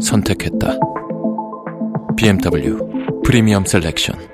선택했다. BMW Premium Selection.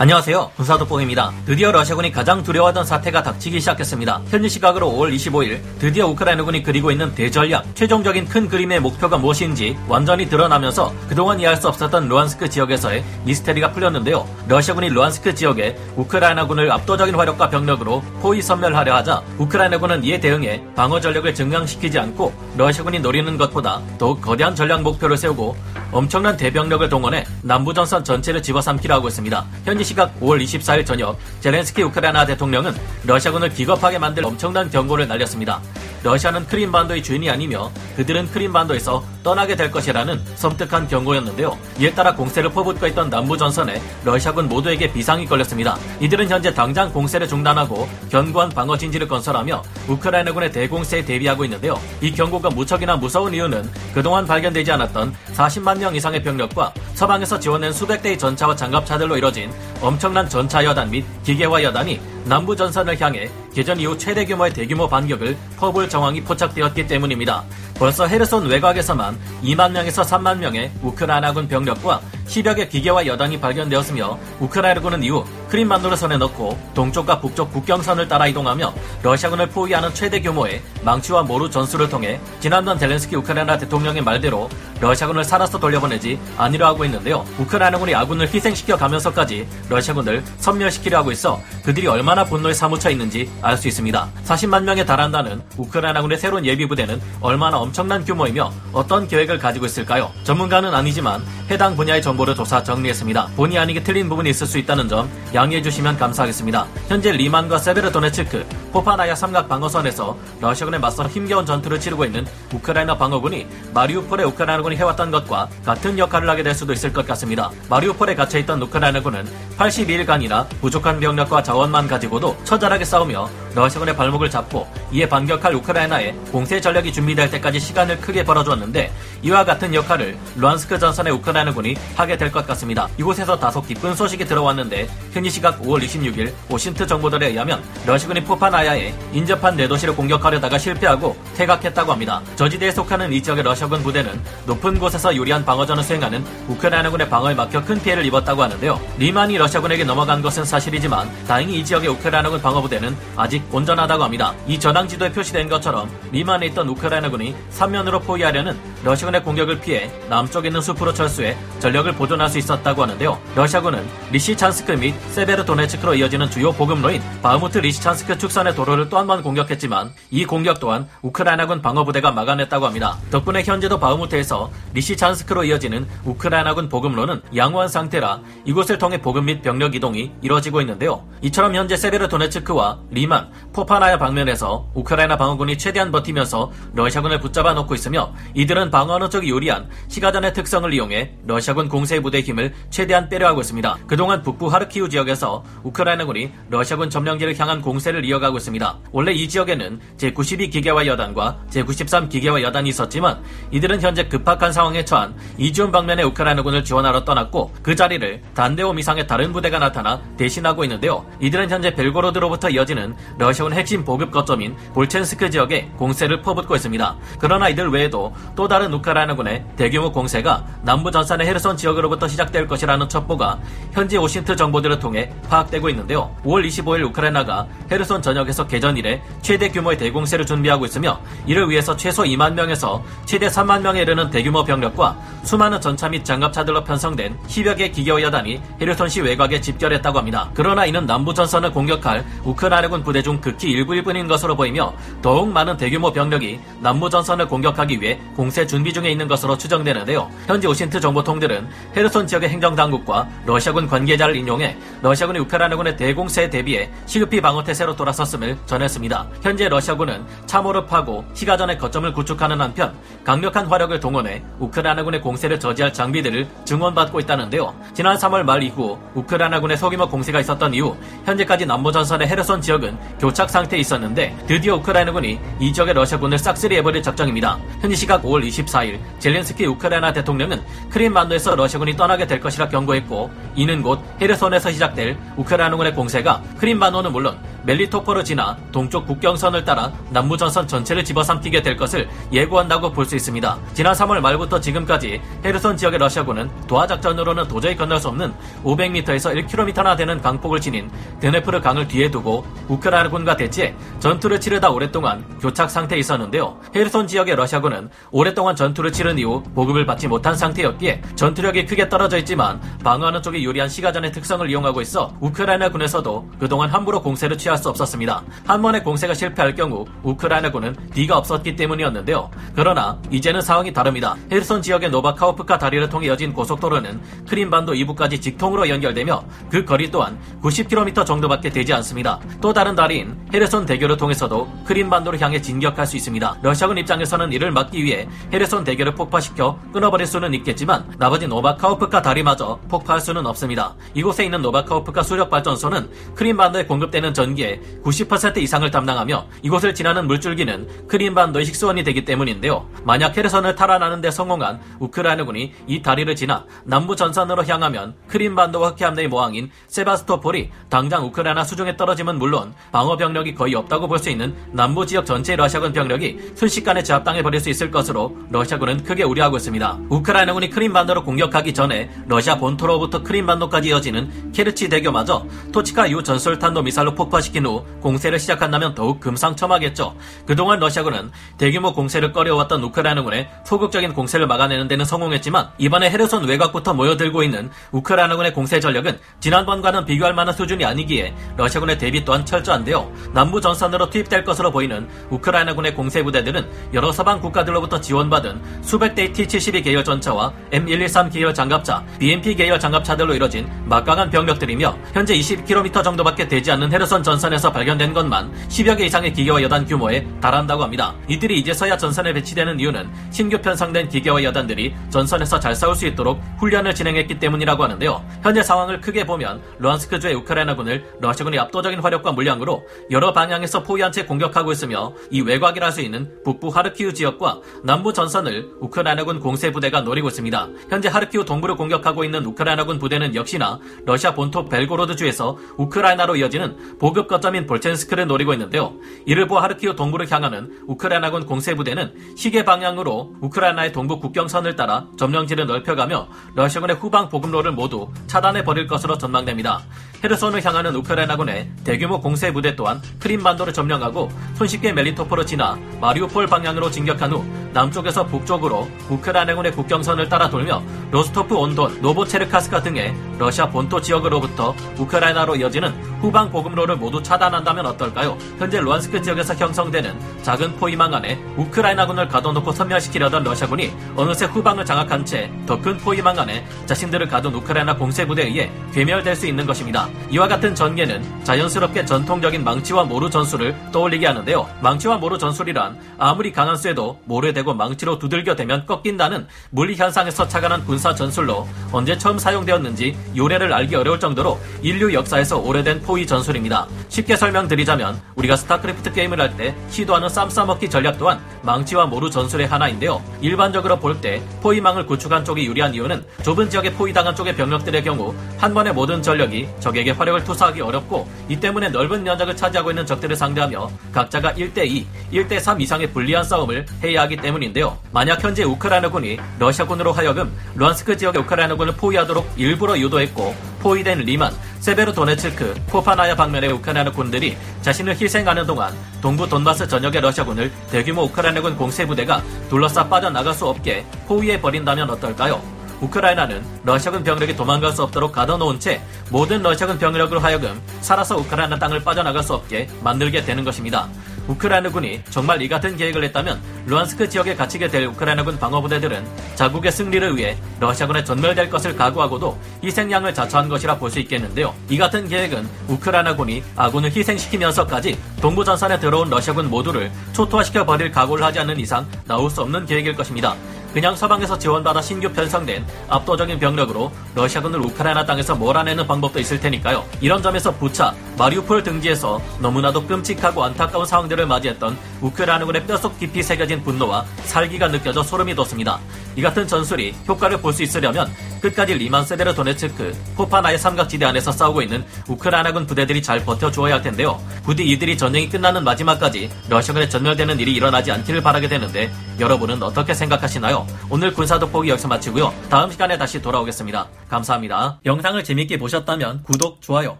안녕하세요. 군사도뽕입니다. 드디어 러시아군이 가장 두려워하던 사태가 닥치기 시작했습니다. 현지 시각으로 5월 25일 드디어 우크라이나군이 그리고 있는 대전략, 최종적인 큰 그림의 목표가 무엇인지 완전히 드러나면서 그동안 이해할 수 없었던 루안스크 지역에서의 미스테리가 풀렸는데요. 러시아군이 루안스크 지역에 우크라이나군을 압도적인 화력과 병력으로 포위 섬멸하려 하자 우크라이나군은 이에 대응해 방어 전력을 증강시키지 않고 러시아군이 노리는 것보다 더욱 거대한 전략 목표를 세우고 엄청난 대병력을 동원해 남부전선 전체를 집어삼키려 하고 있습니다. 현지 시각 5월 24일 저녁 제렌스키 우크라이나 대통령은 러시아군을 기겁하게 만들 엄청난 경고를 날렸습니다. 러시아는 크림반도의 주인이 아니며 그들은 크림반도에서 떠나게 될 것이라는 섬뜩한 경고였는데요. 이에 따라 공세를 퍼붓고 있던 남부 전선에 러시아군 모두에게 비상이 걸렸습니다. 이들은 현재 당장 공세를 중단하고 견고한 방어 진지를 건설하며 우크라이나군의 대공세에 대비하고 있는데요. 이 경고가 무척이나 무서운 이유는 그동안 발견되지 않았던 40만 명 이상의 병력과 서방에서 지원된 수백 대의 전차와 장갑차들로 이뤄진 엄청난 전차 여단 및 기계화 여단이 남부 전선을 향해 개전 이후 최대 규모의 대규모 반격을 퍼볼 정황이 포착되었기 때문입니다. 벌써 헤르손 외곽에서만 2만 명에서 3만 명의 우크라이나군 병력과 10여 개 기계와 여단이 발견되었으며 우크라이나군은 이후 크림반도를 선에 넣고 동쪽과 북쪽 국경선을 따라 이동하며 러시아군을 포위하는 최대 규모의 망치와 모루 전술을 통해 지난번 젤렌스키 우크라이나 대통령의 말대로 러시아군을 살아서 돌려보내지 아니려 하고 있는데요. 우크라이나군이 아군을 희생시켜 가면서까지 러시아군을 섬멸시키려 하고 있어 그들이 얼마나 분노에 사무쳐 있는지 알 수 있습니다. 40만 명에 달한다는 우크라이나군의 새로운 예비 부대는 얼마나 엄청난 규모이며 어떤 계획을 가지고 있을까요? 전문가는 아니지만 해당 분야의 정보를 조사 정리했습니다. 본의 아니게 틀린 부분이 있을 수 있다는 점 양해해 주시면 감사하겠습니다. 현재 리만과 세베르도네츠크, 포파나야 삼각 방어선에서 러시아군에 맞서 힘겨운 전투를 치르고 있는 우크라이나 방어군이 마리우폴의 우크라이나군이 해왔던 것과 같은 역할을 하게 될 수도 있을 것 같습니다. 마리우폴에 갇혀있던 우크라이나군은 82일간이나 부족한 병력과 자원만 가지고도 처절하게 싸우며 러시아군의 발목을 잡고 이에 반격할 우크라이나의 공세 전략이 준비될 때까지 시간을 크게 벌어주었는데 이와 같은 역할을 루안스크 전선의 우크라이나군이 하게 될 것 같습니다. 이곳에서 다소 기쁜 소식이 들어왔는데 현지 시각 5월 26일 오신트 정보들에 의하면 러시아군이 포파나야에 인접한 내도시를 공격하려다가 실패하고 퇴각했다고 합니다. 저지대에 속하는 이 지역의 러시아군 부대는 높은 곳에서 유리한 방어전을 수행하는 우크라이나군의 방어에 막혀 큰 피해를 입었다고 하는데요. 리만이 러시아군에게 넘어간 것은 사실이지만 다행히 이 지역의 우크라이나군 방어부대는 아직 온전하다고 합니다. 이 전황 지도에 표시된 것처럼 리만에 있던 우크라이나군이 삼면으로 포위하려는 러시아군의 공격을 피해 남쪽에 있는 숲으로 철수해 전력을 보존할 수 있었다고 하는데요. 러시아군은 리시찬스크 및 세베르도네츠크로 이어지는 주요 보급로인 바흐무트 리시찬스크 축선의 도로를 또 한 번 공격했지만 이 공격 또한 우크라이나군 방어부대가 막아냈다고 합니다. 덕분에 현재도 바흐무트에서 리시찬스크로 이어지는 우크라이나군 보급로는 양호한 상태라 이곳을 통해 보급 및 병력 이동이 이뤄지고 있는데요. 이처럼 현재 세베르도네츠크와 리만, 포파스나야 방면에서 우크라이나 방어군이 최대한 버티면서 러시아군을 붙잡아 놓고 있으며 이들은 방어하는 쪽이 유리한 시가전의 특성을 이용해 러시아군 공세 부대의 힘을 최대한 빼려하고 있습니다. 그동안 북부 하르키우 지역에서 우크라이나군이 러시아군 점령지를 향한 공세를 이어가고 있습니다. 원래 이 지역에는 제92 기계화 여단과 제93 기계화 여단이 있었지만 이들은 현재 급박한 상황에 처한 이지움 방면의 우크라이나군을 지원하러 떠났고 그 자리를 단대홈 이상의 다른 부대가 나타나 대신하고 있는데요. 이들은 현재 벨고로드로부터 이어지는 러시아군 핵심 보급 거점인 볼첸스크 지역에 공세를 퍼붓고 있습니다. 그러나 이들 외에도 또 다른 우크라이나군의 대규모 공세가 남부 전선의 헤르손 지역으로부터 시작될 것이라는 첩보가 현지 오신트 정보들을 통해 파악되고 있는데요. 5월 25일 우크라이나가 헤르손 전역에서 개전 이래 최대 규모의 대공세를 준비하고 있으며 이를 위해서 최소 2만 명에서 최대 3만 명에 이르는 대규모 병력과 수많은 전차 및 장갑차들로 편성된 10여 개 기계화 여단이 헤르손시 외곽에 집결했다고 합니다. 그러나 이는 남부 전선을 공격할 우크라이나군 부대 중중 극히 일부 일 뿐인 것으로 보이며 더욱 많은 대규모 병력이 남부 전선을 공격하기 위해 공세 준비 중에 있는 것으로 추정되는데요. 현재 오신트 정보통들은 헤르손 지역의 행정당국과 러시아군 관계자를 인용해 러시아군이 우크라이나군의 대공세에 대비해 시급히 방어 태세로 돌아섰음을 전했습니다. 현재 러시아군은 참호를 파고 시가전의 거점을 구축하는 한편 강력한 화력을 동원해 우크라이나군의 공세를 저지할 장비들을 증원받고 있다는데요. 지난 3월 말 이후 우크라이나군의 소규모 공세가 있었던 이후 현재까지 남부 전선의 헤르손 지역은 교착 상태에 있었는데 드디어 우크라이나군이 이 지역의 러시아군을 싹쓸이해버릴 작정입니다. 현지 시각 5월 24일 젤렌스키 우크라이나 대통령은 크림 반도에서 러시아군이 떠나게 될 것이라 경고했고 이는 곧 헤르손에서 시작될 우크라이나군의 공세가 크림 반도는 물론 멜리토포를 지나 동쪽 국경선을 따라 남부전선 전체를 집어삼키게 될 것을 예고한다고 볼 수 있습니다. 지난 3월 말부터 지금까지 헤르손 지역의 러시아군은 도하작전으로는 도저히 건널 수 없는 500m에서 1km나 되는 강폭을 지닌 드네프르 강을 뒤에 두고 우크라이나군과 대치해 전투를 치르다 오랫동안 교착 상태에 있었는데요. 헤르손 지역의 러시아군은 오랫동안 전투를 치른 이후 보급을 받지 못한 상태였기에 전투력이 크게 떨어져 있지만 방어하는 쪽이 유리한 시가전의 특성을 이용하고 있어 우크라이나 군에서도 그동안 함부로 공세를 취할 수 없었습니다. 한 번의 공세가 실패할 경우 우크라이나군은 뒤가 없었기 때문이었는데요. 그러나 이제는 상황이 다릅니다. 헤르손 지역의 노바카오프카 다리를 통해 여진 고속도로는 크림반도 입구까지 직통으로 연결되며 그 거리 또한 90km 정도밖에 되지 않습니다. 또 다른 다리인 헤르손 대교를 통해서도 크림반도를 향해 진격할 수 있습니다. 러시아군 입장에서는 이를 막기 위해 헤르손 대교를 폭파시켜 끊어버릴 수는 있겠지만 나머지 노바카호프카 다리마저 폭파할 수는 없습니다. 이곳에 있는 노바카호프카 수력발전소는 크림반도에 공급되는 전기 의 90% 이상을 담당하며 이곳을 지나는 물줄기는 크림반도의 식수원이 되기 때문인데요. 만약 헤르손을 탈환하는 데 성공한 우크라이나군이 이 다리를 지나 남부 전선으로 향하면 크림반도와 흑해함대의 모항인 세바스토폴이 당장 우크라이나 수중에 떨어지면 물론 방어 병력이 거의 없다고 볼 수 있는 남부 지역 전체의 러시아군 병력이 순식간에 제압당해 버릴 수 있을 것으로 러시아군은 크게 우려하고 있습니다. 우크라이나군이 크림반도를 공격하기 전에 러시아 본토로부터 크림반도까지 이어지는 케르치 대교마저 토치카 유 전술탄도 미사일로 폭파시 킨 후 공세를 시작한다면 더욱 금상첨화겠죠. 그동안 러시아군은 대규모 공세를 꺼려왔던 우크라이나군의 소극적인 공세를 막아내는 데는 성공했지만 이번에 헤르손 외곽부터 모여들고 있는 우크라이나군의 공세 전력은 지난번과는 비교할 만한 수준이 아니기에 러시아군의 대비 또한 철저한데요. 남부 전선으로 투입될 것으로 보이는 우크라이나군의 공세 부대들은 여러 서방 국가들로부터 지원받은 수백 대의 T-72 계열 전차와 M113 계열 장갑차, BMP 계열 장갑차들로 이뤄진 막강한 병력들이며 현재 20km 정도밖에 되지 않는 헤르손 전선 에서 발견된 것만 10여 개 이상의 기계와 여단 규모에 달한다고 합니다. 이들이 이제서야 전선에 배치되는 이유는 신규 편성된 기계와 여단들이 전선에서 잘 싸울 수 있도록 훈련을 진행했기 때문이라고 하는데요. 현재 상황을 크게 보면 루안스크주의 우크라이나군을 러시아군이 압도적인 화력과 물량으로 여러 방향에서 포위한 채 공격하고 있으며 이 외곽이라 할수 있는 북부 하르키우 지역과 남부 전선을 우크라이나군 공세 부대가 노리고 있습니다. 현재 하르키우 동부를 공격하고 있는 우크라이나군 부대는 역시나 러시아 본토 벨고로드 주에서 우크라이나로 이어지는 보급 거점인 볼찬스크를 노리고 있는데요. 이를 보아 하르키우 동부를 향하는 우크라이나군 공세 부대는 시계 방향으로 우크라이나의 동부 국경선을 따라 점령지를 넓혀가며 러시아군의 후방 보급로를 모두 차단해 버릴 것으로 전망됩니다. 헤르손을 향하는 우크라이나군의 대규모 공세 부대 또한 크림반도를 점령하고 손쉽게 멜리토폴을 지나 마리우폴 방향으로 진격한 후 남쪽에서 북쪽으로 우크라이나군의 국경선을 따라 돌며 로스토프온돈, 노보체르카스카 등의 러시아 본토 지역으로부터 우크라이나로 이어지는 후방 보급로를 모두 차단한다면 어떨까요? 현재 루안스크 지역에서 형성되는 작은 포위망 안에 우크라이나군을 가둬놓고 섬멸시키려던 러시아군이 어느새 후방을 장악한 채 더 큰 포위망 안에 자신들을 가둔 우크라이나 공세 부대에 의해 괴멸될 수 있는 것입니다. 이와 같은 전개는 자연스럽게 전통적인 망치와 모루 전술을 떠올리게 하는데요. 망치와 모루 전술이란 아무리 강한 쇠도 대고 망치로 두들겨 대면 꺾인다는 물리 현상에서 착안한 군사 전술로 언제 처음 사용되었는지 유래를 알기 어려울 정도로 인류 역사에서 오래된 포위 전술입니다. 쉽게 설명드리자면 우리가 스타크래프트 게임을 할 때 시도하는 쌈 싸먹기 전략 또한 망치와 모루 전술의 하나인데요. 일반적으로 볼 때 포위망을 구축한 쪽이 유리한 이유는 좁은 지역에 포위당한 쪽의 병력들의 경우 한 번에 모든 전력이 적에게 화력을 투사하기 어렵고 이 때문에 넓은 면적을 차지하고 있는 적들을 상대하며 각자가 1대2, 1대3 이상의 불리한 싸움을 해야 하기 때문인데요. 만약 현재 우크라이나군이 러시아군으로 하여금 루안스크 지역의 우크라이나군을 포위하도록 일부러 유도했고 포위된 리만, 세베르도네츠크, 코파나야 방면의 우크라이나 군들이 자신을 희생하는 동안 동부 돈바스 전역의 러시아군을 대규모 우크라이나군 공세 부대가 둘러싸 빠져나갈 수 없게 포위해 버린다면 어떨까요? 우크라이나는 러시아군 병력이 도망갈 수 없도록 가둬놓은 채 모든 러시아군 병력으로 하여금 살아서 우크라이나 땅을 빠져나갈 수 없게 만들게 되는 것입니다. 우크라이나군이 정말 이 같은 계획을 했다면 루안스크 지역에 갇히게 될 우크라이나군 방어부대들은 자국의 승리를 위해 러시아군에 전멸될 것을 각오하고도 희생양을 자처한 것이라 볼 수 있겠는데요. 이 같은 계획은 우크라이나군이 아군을 희생시키면서까지 동부전선에 들어온 러시아군 모두를 초토화시켜 버릴 각오를 하지 않는 이상 나올 수 없는 계획일 것입니다. 그냥 서방에서 지원받아 신규 편성된 압도적인 병력으로 러시아군을 우크라이나 땅에서 몰아내는 방법도 있을 테니까요. 이런 점에서 부차, 마리우폴 등지에서 너무나도 끔찍하고 안타까운 상황들을 맞이했던 우크라이나군의 뼛속 깊이 새겨진 분노와 살기가 느껴져 소름이 돋습니다. 이 같은 전술이 효과를 볼 수 있으려면 끝까지 리만 세데르 도네츠크, 포파나의 삼각지대 안에서 싸우고 있는 우크라이나군 부대들이 잘 버텨주어야 할 텐데요. 부디 이들이 전쟁이 끝나는 마지막까지 러시아군에 전멸되는 일이 일어나지 않기를 바라게 되는데 여러분은 어떻게 생각하시나요? 오늘 군사 돋보기 여기서 마치고요. 다음 시간에 다시 돌아오겠습니다. 감사합니다. 영상을 재밌게 보셨다면 구독, 좋아요,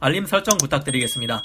알림 설정 부탁드리겠습니다.